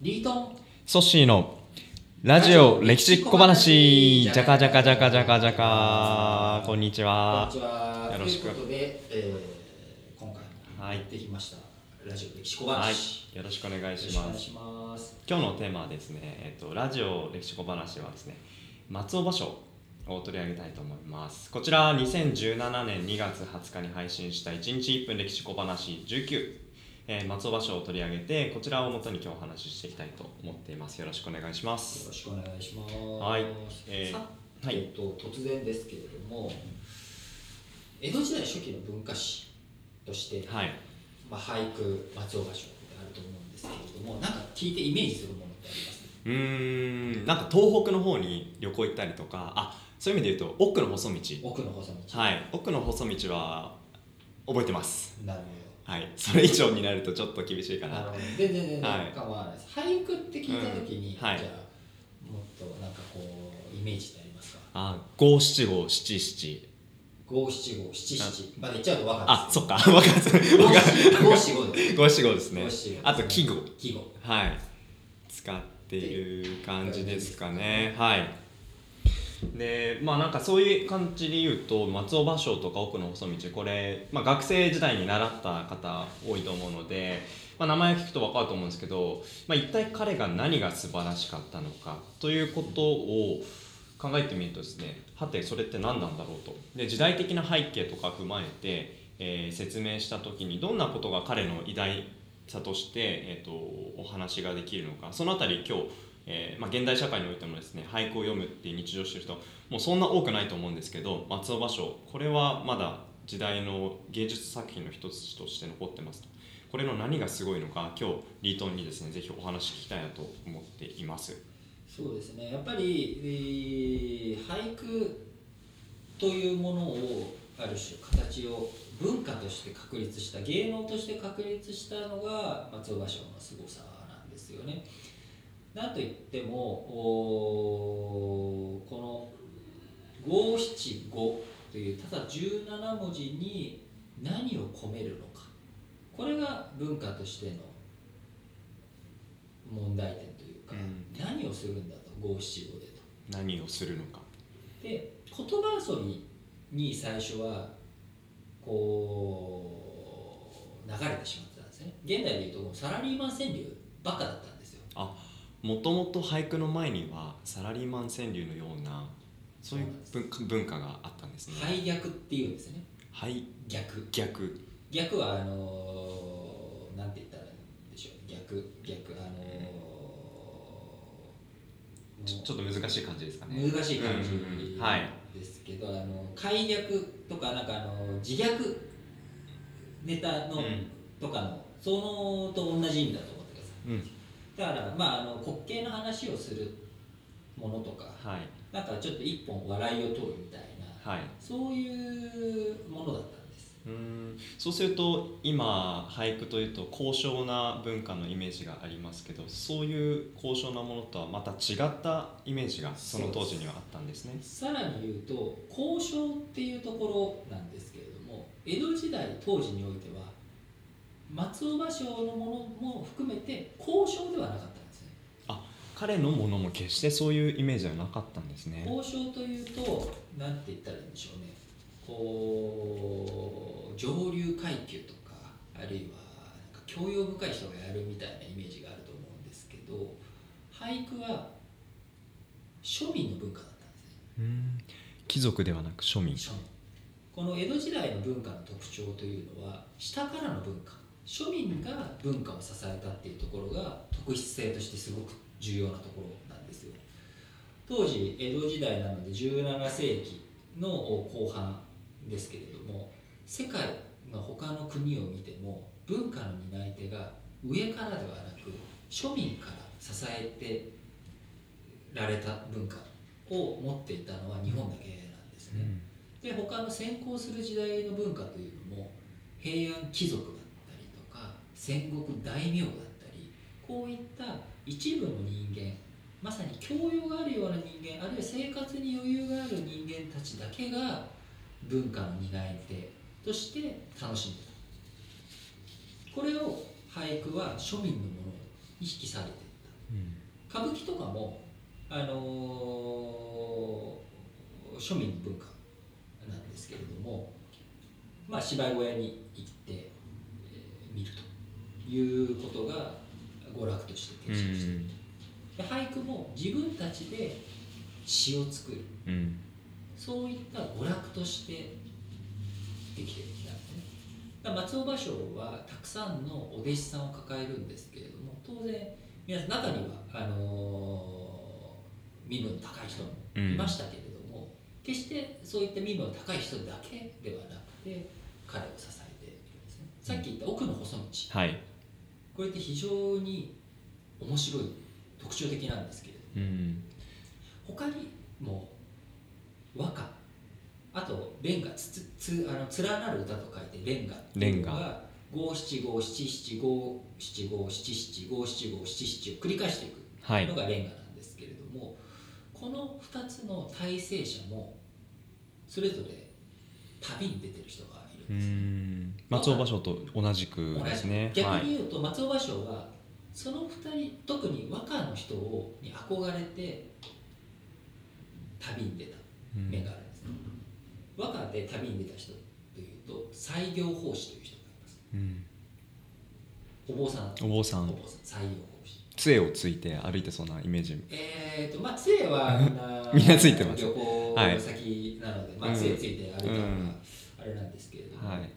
リートン。ソッシーのラジオ歴史小話。じゃかじゃかじゃかじゃかじゃかこんにちこんはにちは。よろしく。ということで、えー、今回やってきました、ラジオ歴史小はい。話、よろしくお願いよろします。しくお願いします。今日のテーマはですね、えっと、ラジオ歴史小話はですね松尾芭蕉を取り上げたいと思います。こちら2017年2月20日に配信した1日1分歴史小話19、えー松尾芭蕉を取り上げてこちらをもとに今日お話ししていきたいと思っています。よろしくお願いしまよすろしくお願いします。はい。えーさはい。えっと突然ですけれども江戸時代初期の文化史として、はい。まあ、俳句松尾芭蕉ってあると思うんですけれどもなんか聞いてイメージするものってあります？うーん。なんか東北の方に旅行行ったりとかあそういう意味で言うと奥の細道。奥の細道。はい。奥の細道は覚えてます。なるはい。それ以上になるとちょっと厳しいかな。全然全然はい。構わないです、俳句って聞いた時に、うん。はい。じゃあもっとなんかこうイメージってありますか？あ五七五七七。五七五七七。まで言っちゃうと分かる。あそっか。分かる。五七五で。す五七五ですね。あと季語季語はい。使っている感じですかね。はいでまあなんかそういう感じで言うと松尾芭蕉とか奥の細道これ、まあ、学生時代に習った方多いと思うので、まあ、名前を聞くと分かると思うんですけど、まあ、一体彼が何が素晴らしかったのかということを考えてみるとですねはてそれって何なんだろうと。で時代的な背景とか踏まえて、えー説明した時にどんなことが彼の偉大さとして、えー、とお話ができるのかそのあたり今日、えーまあ、現代社会においてもですね俳句を読むっていう日常してる人もうそんな多くないと思うんですけど松尾芭蕉これはまだ時代の芸術作品の一つとして残ってますと。これの何がすごいのか今日リートンにですねぜひお話聞きたいなと思っています。そうですね。やっぱり、えー俳句というものをある種形を文化として確立した芸能として確立したのが松尾芭蕉の凄さなんですよね。なんといってもこの五七五というただ17文字に何を込めるのか。これが文化としての問題点というか、うん。何をするんだと五七五でと。何をするのか。で言葉遊びに最初はこう流れてしまってたんですね。現代でいうとサラリーマン川柳ばっかだったんですよもともと俳句の前にはサラリーマン川柳のようなそういう文化文化があったんですね。敗逆っていうんですね。はい逆。逆。逆はあのーなんて言ったらいいんでしょう逆逆あのーちょちょっと難しい感じですかね。難しい感じうん。うんうんはい。ですけど、あの開逆とかなんかあの自虐ネタの、うん。とかのそのと同じ意味だと思ってくださうん。いだからまああの滑稽な話をするものとかはい。なんかちょっと一本笑いを取るみたいなはい。そういうものだったんです。うーん。そうすると今俳句というと高尚な文化のイメージがありますけどそういう高尚なものとはまた違ったイメージがその当時にはあったんですね。さらに言うと交渉っていうところなんですけれども江戸時代当時においては松尾芭蕉のものも含めて交渉ではなかったんですね。彼のものも決してそういうイメージはなかったんですね。交渉というと何て言ったらいいんでしょうね。こう上流階級とかあるいはなんか教養深い人がやるみたいなイメージがあると思うんですけど俳句は庶民の文化だったんですね。うーん。貴族ではなく庶民。庶民。この江戸時代の文化の特徴というのは下からの文化庶民が文化を支えたっていうところが特筆性としてすごく重要なところなんですよ。当時江戸時代なので17世紀の後半ですけれども世界の他の国を見ても文化の担い手が上からではなく庶民から支えてられた文化を持っていたのは日本だけなんですね、で他の先行する時代の文化というのも平安貴族だったりとか戦国大名だったりこういった一部の人間まさに教養があるような人間あるいは生活に余裕がある人間たちだけが文化の担い手として楽しんでた。これを俳句は庶民のものに引き下げていった歌舞伎とかも、あのー庶民の文化なんですけれども、まあ、芝居小屋に行って、いうことが娯楽としてう定着している、ん。で俳句も自分たちで詩を作る。うん。そういった娯楽としてできてきたんですね。松尾芭蕉はたくさんのお弟子さんを抱えるんですけれども当然皆さん中にはあのー身分の高い人もいましたけれども、決してそういった身分の高い人だけではなくて彼を支えているんですね。さっき言った奥の細道。はいこれって非常に面白い特徴的なんですけれど。もうん他にも和歌あと連歌つつつあの連なる歌と書いて連歌。っていうのが五七五七七五七五七七五七五七七を繰り返していくはいのが連歌なんですけれども、この2つの大成者もそれぞれ旅に出てる人がうん。松尾芭蕉と同じくですね。逆はい。に言うと松尾芭蕉はその2人特に和歌の人をに憧れて旅に出た。うん。面があるんですね、和歌で旅に出た人というと西行法師という人がいます。うん。お坊さん。お坊さん。お坊さん西行法師杖をついて歩いてそうなイメージ。えーとまあ杖はみんな みんなついてます。旅行はい先なので、まあ、うん。杖ついて歩いた方がうんあれなんですけれども、はい。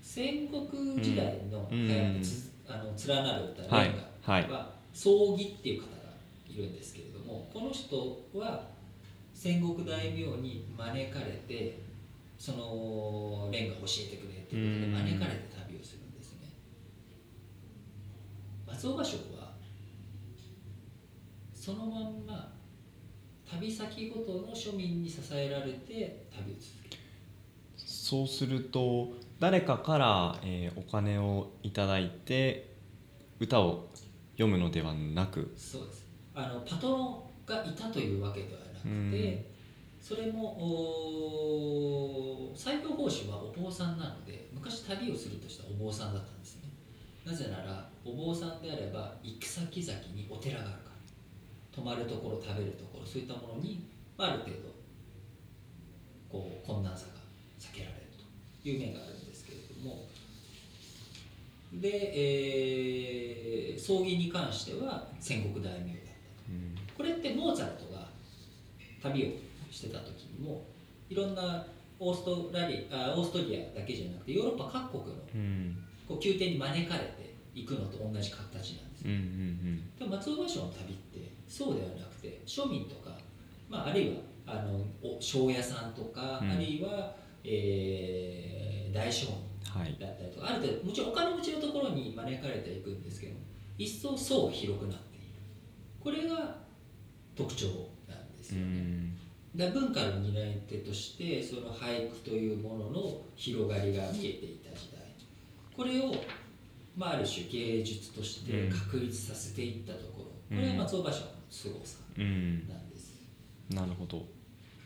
戦国時代のうん。あの連なる歌はい。連歌はい。は葬儀っていう方がいるんですけれどもこの人は戦国大名に招かれてその蓮が教えてくれっていうことで招かれて旅をするんですね。松尾芭蕉はそのまんま旅先ごとの庶民に支えられて旅を続けるそうすると誰かから、えーお金をいただいて歌を読むのではなく。そうです。あのパトロンがいたというわけではなくうん。てそれもおー西行法師はお坊さんなので昔旅をするとしたらお坊さんだったんですね。なぜならお坊さんであれば行く先々にお寺があるから。泊まるところ食べるところそういったものにまあある程度こう困難さが避けられるという面があるんですけれども。で、えー葬儀に関しては戦国大名だったと。これってモーツァルトが旅をしてた時にもいろんなオーストラリあオーストリアだけじゃなくてヨーロッパ各国のうん。こう宮廷に招かれて行くのと同じ形なんです。うんうん。でも松尾芭蕉の旅ってそうではなくて庶民とか、まあ、あるいはあのお庄屋さんとか、うん。あるいは、えー大商人うんはい。だったりとかある程度もちろんお金持ちのところに招かれていくんですけど一層層が広くなっている。これが特徴なんですうよね、ん。だ文化の担い手としてその俳句というものの広がりが見えていた時代。これを、まあ、ある種芸術として確立させていったところ、これは松尾芭蕉の凄さうんなんです、なるほど、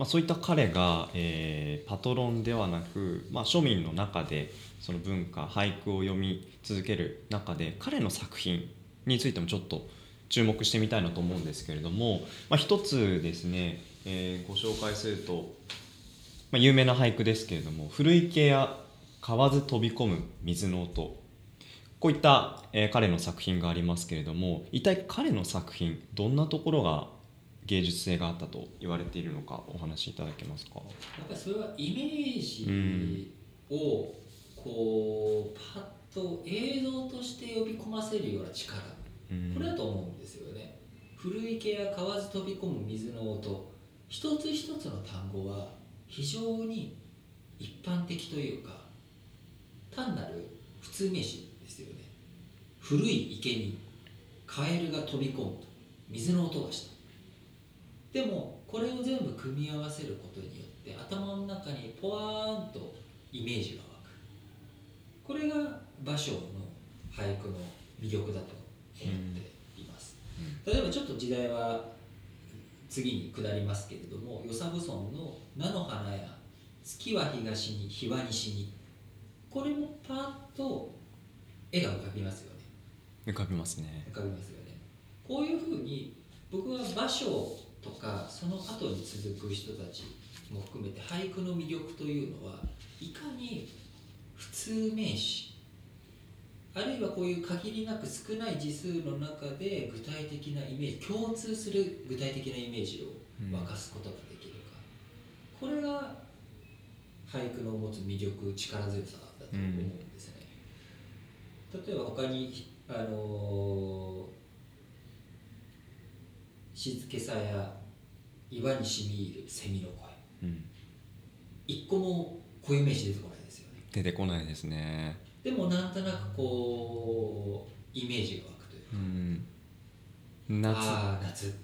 まあ、そういった彼が、えーパトロンではなく、まあ、庶民の中でその文化俳句を読み続ける中で彼の作品についてもちょっと注目してみたいなと思うんですけれども、まあ、一つですね、えーご紹介すると、まあ、有名な俳句ですけれども「古池や河津飛び込む水の音」こういった、えー彼の作品がありますけれども一体彼の作品どんなところが芸術性があったと言われているのかお話しいただけますか？やっぱりそれはイメージをこうパッと映像として呼び込ませるような力。うん。これだと思うんですよね。古池や河津飛び込む水の音。一つ一つの単語は非常に一般的というか単なる普通名詞ですよね。古い池にカエルが飛び込むと水の音がしたでもこれを全部組み合わせることによって頭の中にポワーンとイメージが湧く。これが芭蕉の俳句の魅力だと思っています、例えばちょっと時代は次に下りますけれども与謝蕪村の「菜の花や月は東に日は西に」これもパッと絵が浮かびますよね。浮かびますね。浮かびますよね。こういうふうに僕は場所とかその後に続く人たちも含めて俳句の魅力というのはいかに普通名詞あるいはこういう限りなく少ない字数の中で具体的なイメージ共通する具体的なイメージを沸かすことができるか、これが俳句の持つ魅力力強さだと思うんですね、例えば他にあの静けさや岩にしみ入るセミの声。うん。一個もこういう名詞出てこないですよね。出てこないですね。でもなんとなくこうイメージが湧くというか。うん。夏ああ夏。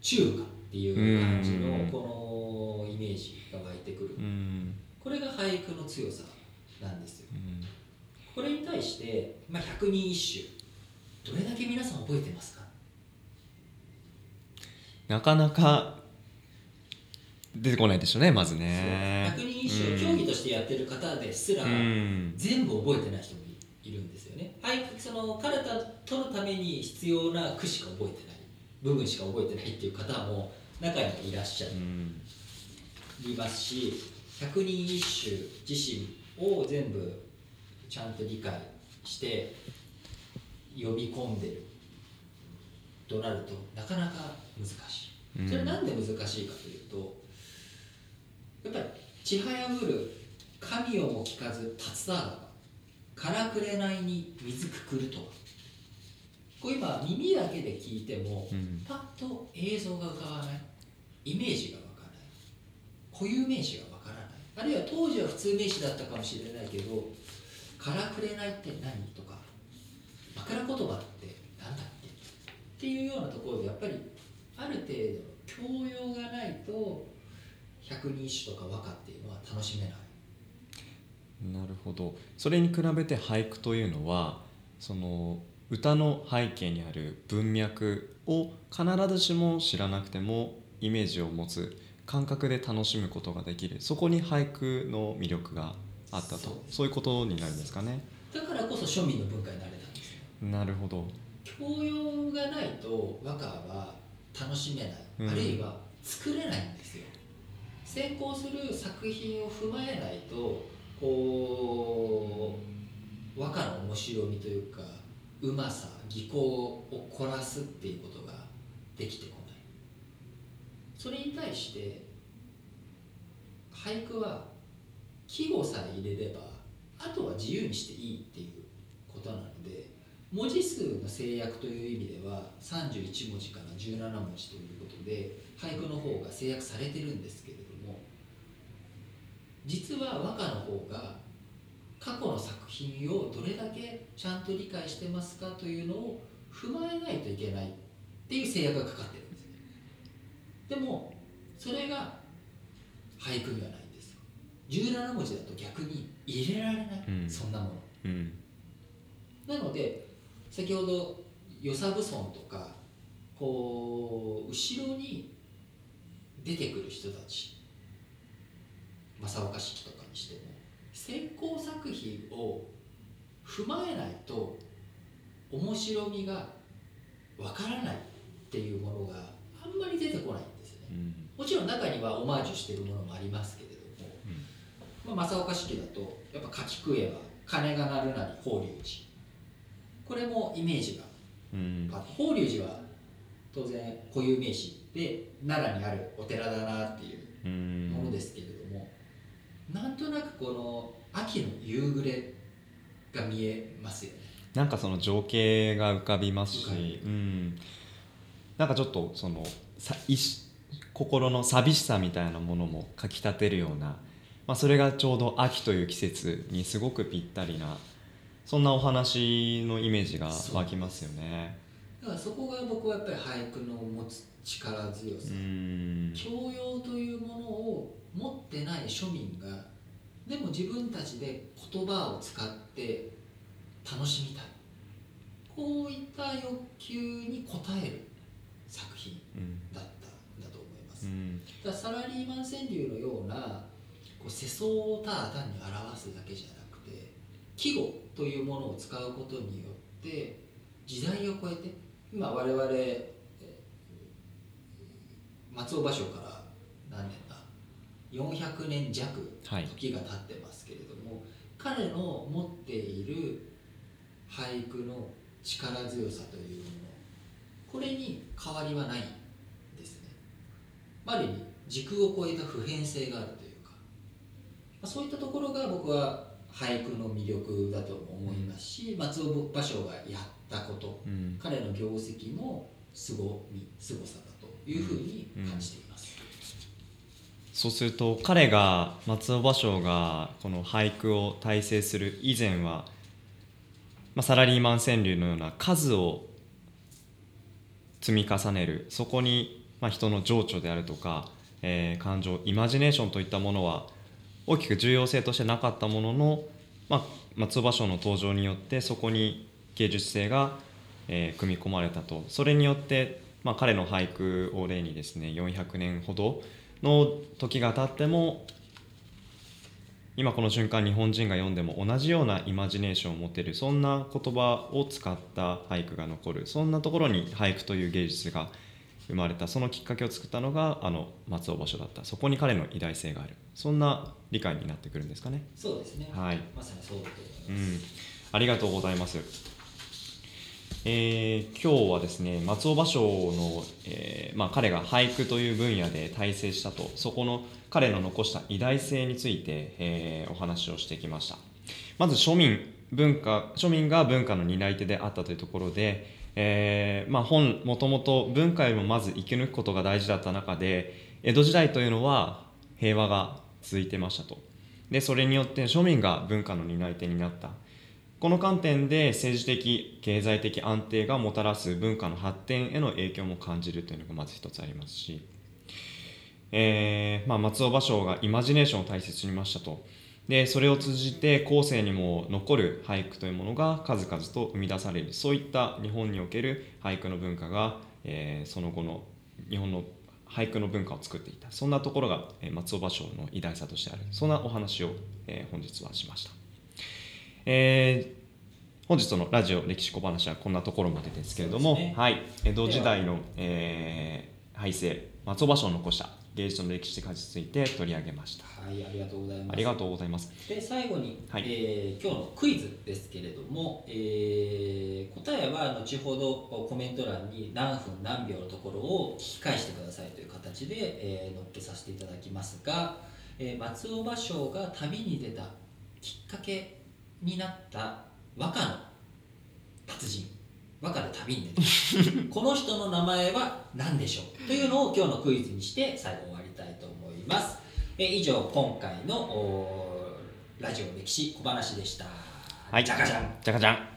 中華っていう感じのうんこのイメージが湧いてくる。うん。これが俳句の強さなんですよ。うん。これに対して、まあ、百人一首。どれだけ皆さん覚えてますか？なかなか出てこないでしょうねまずね。百人一首を競技としてやってる方ですら、うん。全部覚えてない人もいるんですよね。俳句その彼らとのために必要な句しか覚えてない部分しか覚えてないっていう方も中にはいらっしゃうん。いますし百人一首自身を全部ちゃんと理解して呼び込んでるとなるとなかなか難しい。それはなんで難しいかというとやっぱり「ちはやぶる神をも聞かず立つだからくれないに水くくるとは」こう今耳だけで聞いてもうん。パッと映像が浮かばない。イメージが湧かない。固有名詞がわからない。あるいは当時は普通名詞だったかもしれないけど「からくれないって何?」とか「枕言葉って何だっけ?」っていうようなところでやっぱりある程度の教養がないと百人一首とか和歌っていうのは楽しめない。なるほど。それに比べて俳句というのはその歌の背景にある文脈を必ずしも知らなくてもイメージを持つ感覚で楽しむことができる。そこに俳句の魅力があったと。そういうことになるんですかね。だからこそ庶民の文化になれたんですよ。なるほど。教養がないと和歌は楽しめない、うん。あるいは作れないんですよ。先行する作品を踏まえないとこう和歌の面白みというかうまさ技巧を凝らすっていうことができてこない。それに対して俳句は季語さえ入れればあとは自由にしていいっていうことなので文字数の制約という意味では31文字から17文字ということで俳句の方が制約されてるんですけれども実は和歌の方が過去の作品をどれだけちゃんと理解してますかというのを踏まえないといけないっていう制約がかかってるんですね。でもそれが俳句にはないんですよ。17文字だと逆に入れられない、うん。そんなもの。うん。なので先ほど与謝蕪村とかこう後ろに出てくる人たち。正岡式とかにしても。先行作品を踏まえないと面白みがわからないっていうものがあんまり出てこないんですね。うん。もちろん中にはオマージュしているものもありますけれども、まあ、正岡式だとやっぱ書き食えば鐘が鳴るなり法隆寺これもイメージが。うん。法隆寺は当然固有名詞で奈良にあるお寺だなっていううん。ものですけれども、なんとなくこの秋の夕暮れが見えますよね。なんかその情景が浮かびますしうん、なんかちょっとそのさいし心の寂しさみたいなものもかきたてるような、まあ、それがちょうど秋という季節にすごくぴったりなそんなお話のイメージが湧きますよね。だからそこが僕はやっぱり俳句の持つ力強さ、うん。教養というものを持ってない庶民がでも自分たちで言葉を使って楽しみたい。こういった欲求に応える作品うんだったんだと思います、うん。だサラリーマン川柳のようなこう世相をただ単に表すだけじゃなくて季語というものを使うことによって時代を超えて今我々えー松尾芭蕉から何年だ？400年弱はい。時が経ってますけれども、彼の持っている俳句の力強さというものこれに変わりはないんですね。ある意味時空を超えた普遍性があるというか、まあ、そういったところが僕は俳句の魅力だと思いますし、松尾芭蕉がやったことうん。彼の業績の凄み凄さだというふうに感じています、そうすると彼が松尾芭蕉がこの俳句を大成する以前は、まあ、サラリーマン川柳のような数を積み重ねるそこに、まあ、人の情緒であるとか、えー感情イマジネーションといったものは大きく重要性としてなかったものの、まあ、松尾芭蕉の登場によってそこに芸術性が、えー組み込まれたと。それによって、まあ、彼の俳句を例にですね400年ほどの時が経っても今この瞬間日本人が読んでも同じようなイマジネーションを持てるそんな言葉を使った俳句が残る。そんなところに俳句という芸術が生まれたそのきっかけを作ったのがあの松尾芭蕉だった。そこに彼の偉大性がある。そんな理解になってくるんですかね。そうですね、はい。まさにそうだとう思います、ん。ありがとうございます。えー今日はですね松尾芭蕉の、えーまあ、彼が俳句という分野で大成したとそこの彼の残した偉大性について、えーお話をしてきました。まず庶民文化庶民が文化の担い手であったというところで、えーまあ、本もともと文化よりもまず生き抜くことが大事だった中で江戸時代というのは平和が続いてましたと。でそれによって庶民が文化の担い手になった。この観点で政治的経済的安定がもたらす文化の発展への影響も感じるというのがまず一つありますし、えーまあ、松尾芭蕉がイマジネーションを大切にしましたと。でそれを通じて後世にも残る俳句というものが数々と生み出される。そういった日本における俳句の文化が、えーその後の日本の俳句の文化を作っていた。そんなところが、えー松尾芭蕉の偉大さとしてある。そんなお話を、えー本日はしました。えー本日のラジオ歴史小話はこんなところまでですけれども、ね。はい、江戸時代の、えー俳声松尾芭蕉の残した芸術の歴史的価値について取り上げました。はいありがとうございます。ありがとうございます。で最後に、はい。えー今日のクイズですけれども、えー答えは後ほどコメント欄に何分何秒のところを聞き返してくださいという形で、えー載っけさせていただきますが、えー松尾芭蕉が旅に出たきっかけになった和歌の達人和歌で旅に出た この人の名前は何でしょう？というのを今日のクイズにして最後終わりたいと思います。えー以上今回のラジオ歴史小話でした。はい。じゃかじゃんじゃかじゃん